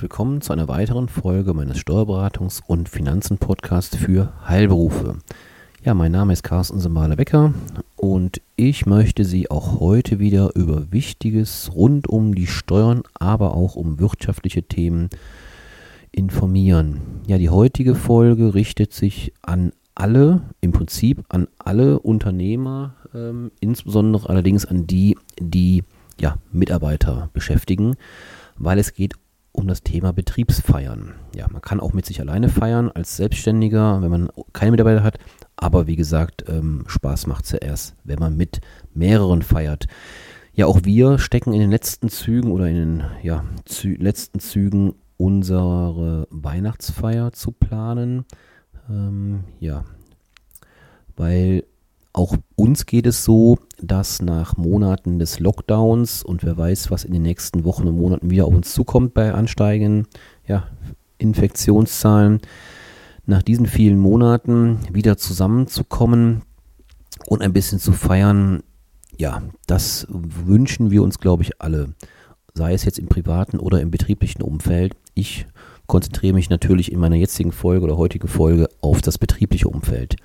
Willkommen zu einer weiteren Folge meines Steuerberatungs- und Finanzen-Podcasts für Heilberufe. Ja, mein Name ist Carsten Sembale-Becker und ich möchte Sie auch heute wieder über Wichtiges rund um die Steuern, aber auch um wirtschaftliche Themen informieren. Ja, die heutige Folge richtet sich an alle, im Prinzip an alle Unternehmer, ähm, insbesondere allerdings an die, die ja, Mitarbeiter beschäftigen weil es geht um das Thema Betriebsfeiern. Ja, man kann auch mit sich alleine feiern als Selbstständiger, wenn man keine Mitarbeiter hat. Aber wie gesagt, ähm, Spaß macht es ja erst, wenn man mit mehreren feiert. Ja, auch wir stecken in den letzten Zügen oder in den ja, Zü letzten Zügen unsere Weihnachtsfeier zu planen. Ähm, ja, weil auch uns geht es so, dass nach Monaten des Lockdowns und wer weiß, was in den nächsten Wochen und Monaten wieder auf uns zukommt bei ansteigenden ja, Infektionszahlen, nach diesen vielen Monaten wieder zusammenzukommen und ein bisschen zu feiern, ja, das wünschen wir uns, glaube ich, alle. Sei es jetzt im privaten oder im betrieblichen Umfeld. Ich konzentriere mich natürlich in meiner jetzigen Folge oder heutigen Folge auf das betriebliche Umfeld.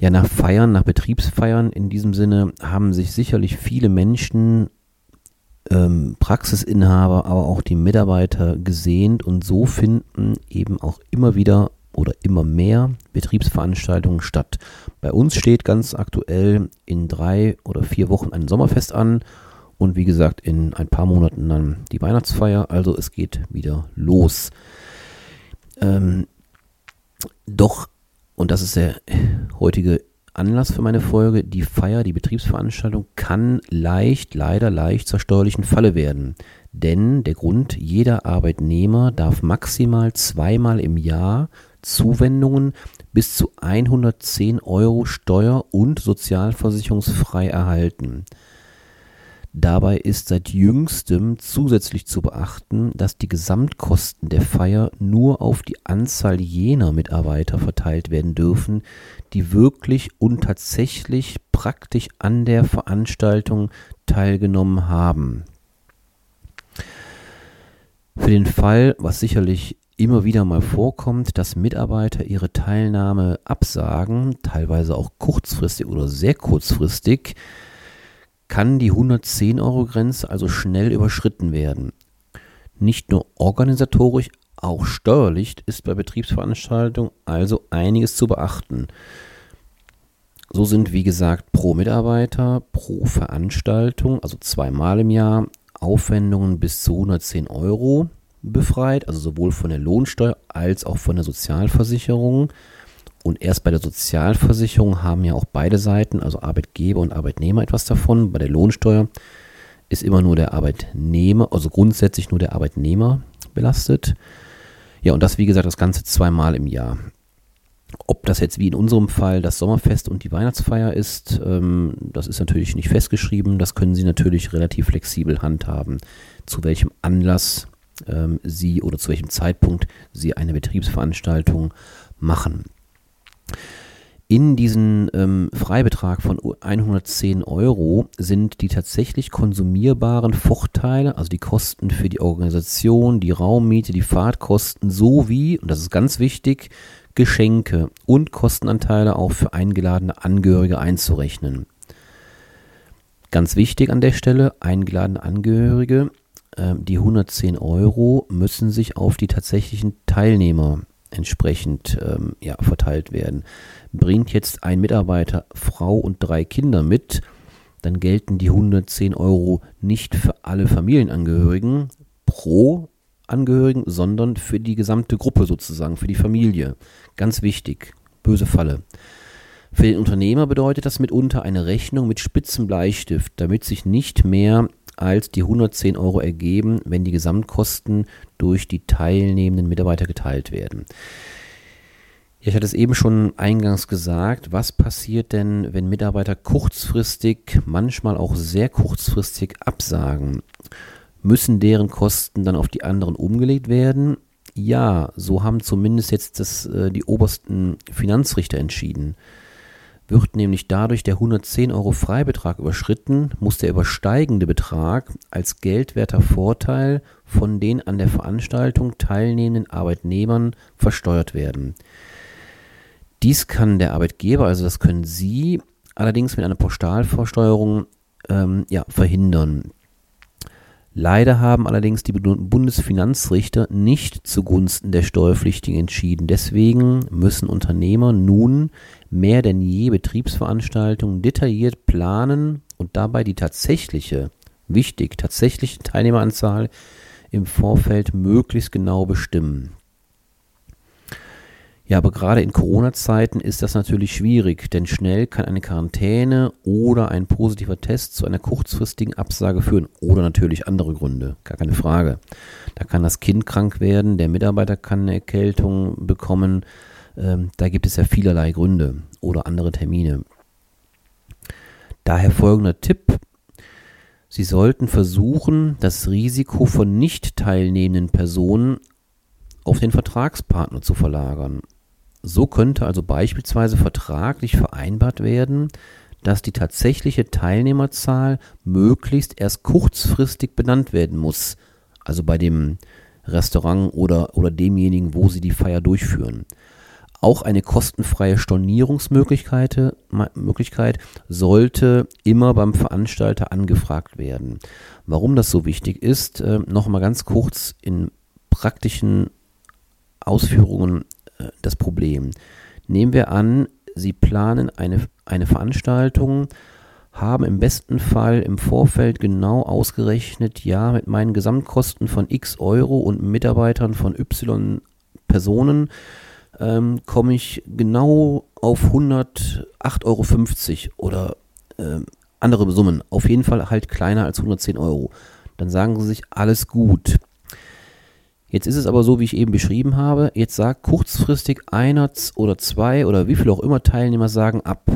Ja, nach Feiern, nach Betriebsfeiern in diesem Sinne haben sich sicherlich viele Menschen, ähm, Praxisinhaber, aber auch die Mitarbeiter gesehnt und so finden eben auch immer wieder oder immer mehr Betriebsveranstaltungen statt. Bei uns steht ganz aktuell in drei oder vier Wochen ein Sommerfest an und wie gesagt in ein paar Monaten dann die Weihnachtsfeier. Also es geht wieder los. Ähm, doch und das ist der heutige Anlass für meine Folge, die Feier, die Betriebsveranstaltung kann leicht, leider leicht zur steuerlichen Falle werden. Denn der Grund, jeder Arbeitnehmer darf maximal zweimal im Jahr Zuwendungen bis zu 110 Euro steuer- und sozialversicherungsfrei erhalten. Dabei ist seit jüngstem zusätzlich zu beachten, dass die Gesamtkosten der Feier nur auf die Anzahl jener Mitarbeiter verteilt werden dürfen, die wirklich und tatsächlich praktisch an der Veranstaltung teilgenommen haben. Für den Fall, was sicherlich immer wieder mal vorkommt, dass Mitarbeiter ihre Teilnahme absagen, teilweise auch kurzfristig oder sehr kurzfristig, kann die 110-Euro-Grenze also schnell überschritten werden. Nicht nur organisatorisch, auch steuerlich ist bei Betriebsveranstaltungen also einiges zu beachten. So sind, wie gesagt, pro Mitarbeiter, pro Veranstaltung, also zweimal im Jahr, Aufwendungen bis zu 110 Euro befreit, also sowohl von der Lohnsteuer als auch von der Sozialversicherung. Und erst bei der Sozialversicherung haben ja auch beide Seiten, also Arbeitgeber und Arbeitnehmer, etwas davon. Bei der Lohnsteuer ist immer nur der Arbeitnehmer, also grundsätzlich nur der Arbeitnehmer belastet. Ja, und das, wie gesagt, das Ganze zweimal im Jahr. Ob das jetzt wie in unserem Fall das Sommerfest und die Weihnachtsfeier ist, ähm, das ist natürlich nicht festgeschrieben. Das können Sie natürlich relativ flexibel handhaben, zu welchem Anlass ähm, Sie oder zu welchem Zeitpunkt Sie eine Betriebsveranstaltung machen. In diesen ähm, Freibetrag von 110 Euro sind die tatsächlich konsumierbaren Vorteile, also die Kosten für die Organisation, die Raummiete, die Fahrtkosten sowie, und das ist ganz wichtig, Geschenke und Kostenanteile auch für eingeladene Angehörige einzurechnen. Ganz wichtig an der Stelle, eingeladene Angehörige, äh, die 110 Euro müssen sich auf die tatsächlichen Teilnehmer entsprechend ähm, ja, verteilt werden. Bringt jetzt ein Mitarbeiter Frau und drei Kinder mit, dann gelten die 110 Euro nicht für alle Familienangehörigen pro Angehörigen, sondern für die gesamte Gruppe sozusagen, für die Familie. Ganz wichtig, böse Falle. Für den Unternehmer bedeutet das mitunter eine Rechnung mit spitzem Bleistift, damit sich nicht mehr als die 110 Euro ergeben, wenn die Gesamtkosten durch die teilnehmenden Mitarbeiter geteilt werden. ich hatte es eben schon eingangs gesagt, was passiert denn, wenn Mitarbeiter kurzfristig, manchmal auch sehr kurzfristig absagen? Müssen deren Kosten dann auf die anderen umgelegt werden? Ja, so haben zumindest jetzt das, äh, die obersten Finanzrichter entschieden. Wird nämlich dadurch der 110 Euro Freibetrag überschritten, muss der übersteigende Betrag als geldwerter Vorteil von den an der Veranstaltung teilnehmenden Arbeitnehmern versteuert werden. Dies kann der Arbeitgeber, also das können Sie, allerdings mit einer Pauschalversteuerung ähm, ja, verhindern. Leider haben allerdings die Bundesfinanzrichter nicht zugunsten der Steuerpflichtigen entschieden. Deswegen müssen Unternehmer nun mehr denn je Betriebsveranstaltungen detailliert planen und dabei die tatsächliche, wichtig, tatsächliche Teilnehmeranzahl im Vorfeld möglichst genau bestimmen. Ja, aber gerade in Corona-Zeiten ist das natürlich schwierig, denn schnell kann eine Quarantäne oder ein positiver Test zu einer kurzfristigen Absage führen oder natürlich andere Gründe, gar keine Frage. Da kann das Kind krank werden, der Mitarbeiter kann eine Erkältung bekommen, ähm, da gibt es ja vielerlei Gründe oder andere Termine. Daher folgender Tipp. Sie sollten versuchen, das Risiko von nicht teilnehmenden Personen auf den Vertragspartner zu verlagern. So könnte also beispielsweise vertraglich vereinbart werden, dass die tatsächliche Teilnehmerzahl möglichst erst kurzfristig benannt werden muss, also bei dem Restaurant oder, oder demjenigen, wo sie die Feier durchführen. Auch eine kostenfreie Stornierungsmöglichkeit Möglichkeit sollte immer beim Veranstalter angefragt werden. Warum das so wichtig ist, äh, nochmal ganz kurz in praktischen Ausführungen das Problem. Nehmen wir an, Sie planen eine, eine Veranstaltung, haben im besten Fall im Vorfeld genau ausgerechnet, ja, mit meinen Gesamtkosten von x Euro und Mitarbeitern von y Personen ähm, komme ich genau auf 108,50 Euro oder äh, andere Summen. Auf jeden Fall halt kleiner als 110 Euro. Dann sagen sie sich, alles gut. Jetzt ist es aber so, wie ich eben beschrieben habe. Jetzt sagt kurzfristig einer oder zwei oder wie viel auch immer Teilnehmer sagen ab.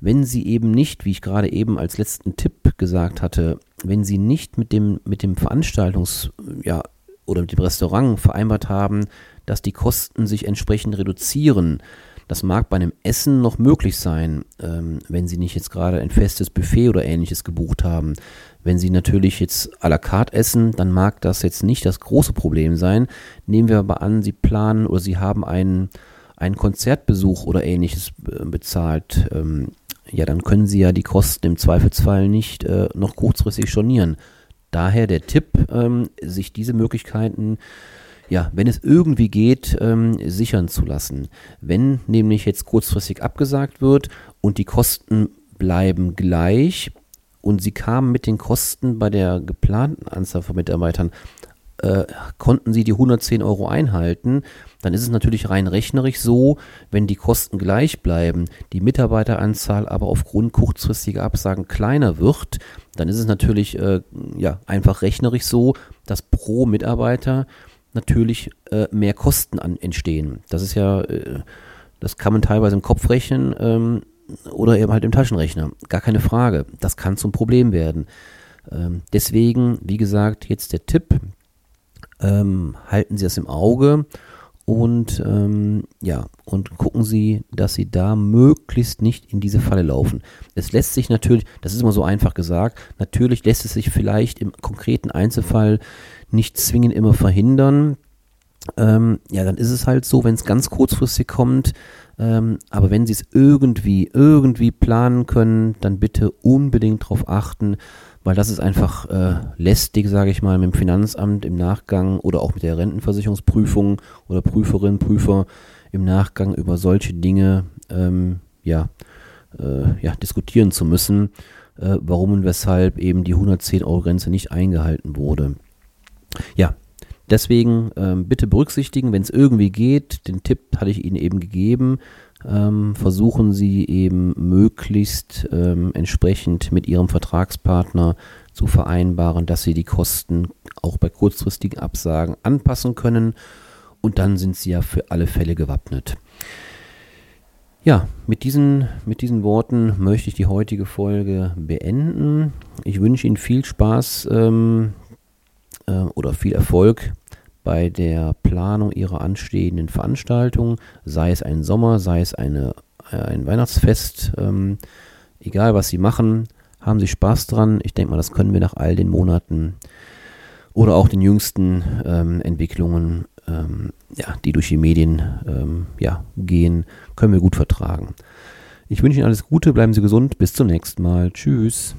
Wenn sie eben nicht, wie ich gerade eben als letzten Tipp gesagt hatte, wenn sie nicht mit dem, mit dem Veranstaltungs, ja, oder mit dem Restaurant vereinbart haben, dass die Kosten sich entsprechend reduzieren, das mag bei einem Essen noch möglich sein, ähm, wenn Sie nicht jetzt gerade ein festes Buffet oder ähnliches gebucht haben. Wenn Sie natürlich jetzt à la carte essen, dann mag das jetzt nicht das große Problem sein. Nehmen wir aber an, Sie planen oder Sie haben einen, einen Konzertbesuch oder ähnliches äh, bezahlt. Ähm, ja, dann können Sie ja die Kosten im Zweifelsfall nicht äh, noch kurzfristig stornieren. Daher der Tipp, ähm, sich diese Möglichkeiten ja, wenn es irgendwie geht, ähm, sichern zu lassen. Wenn nämlich jetzt kurzfristig abgesagt wird und die Kosten bleiben gleich und sie kamen mit den Kosten bei der geplanten Anzahl von Mitarbeitern, äh, konnten sie die 110 Euro einhalten, dann ist es natürlich rein rechnerisch so, wenn die Kosten gleich bleiben, die Mitarbeiteranzahl aber aufgrund kurzfristiger Absagen kleiner wird, dann ist es natürlich äh, ja, einfach rechnerisch so, dass pro Mitarbeiter natürlich äh, mehr Kosten an, entstehen. Das ist ja, äh, das kann man teilweise im Kopf rechnen ähm, oder eben halt im Taschenrechner. Gar keine Frage. Das kann zum Problem werden. Ähm, deswegen, wie gesagt, jetzt der Tipp, ähm, halten Sie das im Auge und ähm, ja, und gucken Sie, dass Sie da möglichst nicht in diese Falle laufen. Es lässt sich natürlich, das ist immer so einfach gesagt, natürlich lässt es sich vielleicht im konkreten Einzelfall nicht zwingend immer verhindern. Ähm, ja, dann ist es halt so, wenn es ganz kurzfristig kommt. Ähm, aber wenn Sie es irgendwie, irgendwie planen können, dann bitte unbedingt darauf achten, weil das ist einfach äh, lästig, sage ich mal, mit dem Finanzamt im Nachgang oder auch mit der Rentenversicherungsprüfung oder Prüferin, Prüfer im Nachgang über solche Dinge ähm, ja, äh, ja, diskutieren zu müssen, äh, warum und weshalb eben die 110-Euro-Grenze nicht eingehalten wurde. Ja, deswegen ähm, bitte berücksichtigen, wenn es irgendwie geht, den Tipp hatte ich Ihnen eben gegeben, ähm, versuchen Sie eben möglichst ähm, entsprechend mit Ihrem Vertragspartner zu vereinbaren, dass Sie die Kosten auch bei kurzfristigen Absagen anpassen können und dann sind Sie ja für alle Fälle gewappnet. Ja, mit diesen, mit diesen Worten möchte ich die heutige Folge beenden. Ich wünsche Ihnen viel Spaß ähm, äh, oder viel Erfolg bei der Planung ihrer anstehenden Veranstaltung, sei es ein Sommer, sei es eine ein Weihnachtsfest. Ähm, egal, was Sie machen, haben Sie Spaß dran. Ich denke mal, das können wir nach all den Monaten oder auch den jüngsten ähm, Entwicklungen, ähm, ja, die durch die Medien ähm, ja, gehen, können wir gut vertragen. Ich wünsche Ihnen alles Gute, bleiben Sie gesund, bis zum nächsten Mal. Tschüss.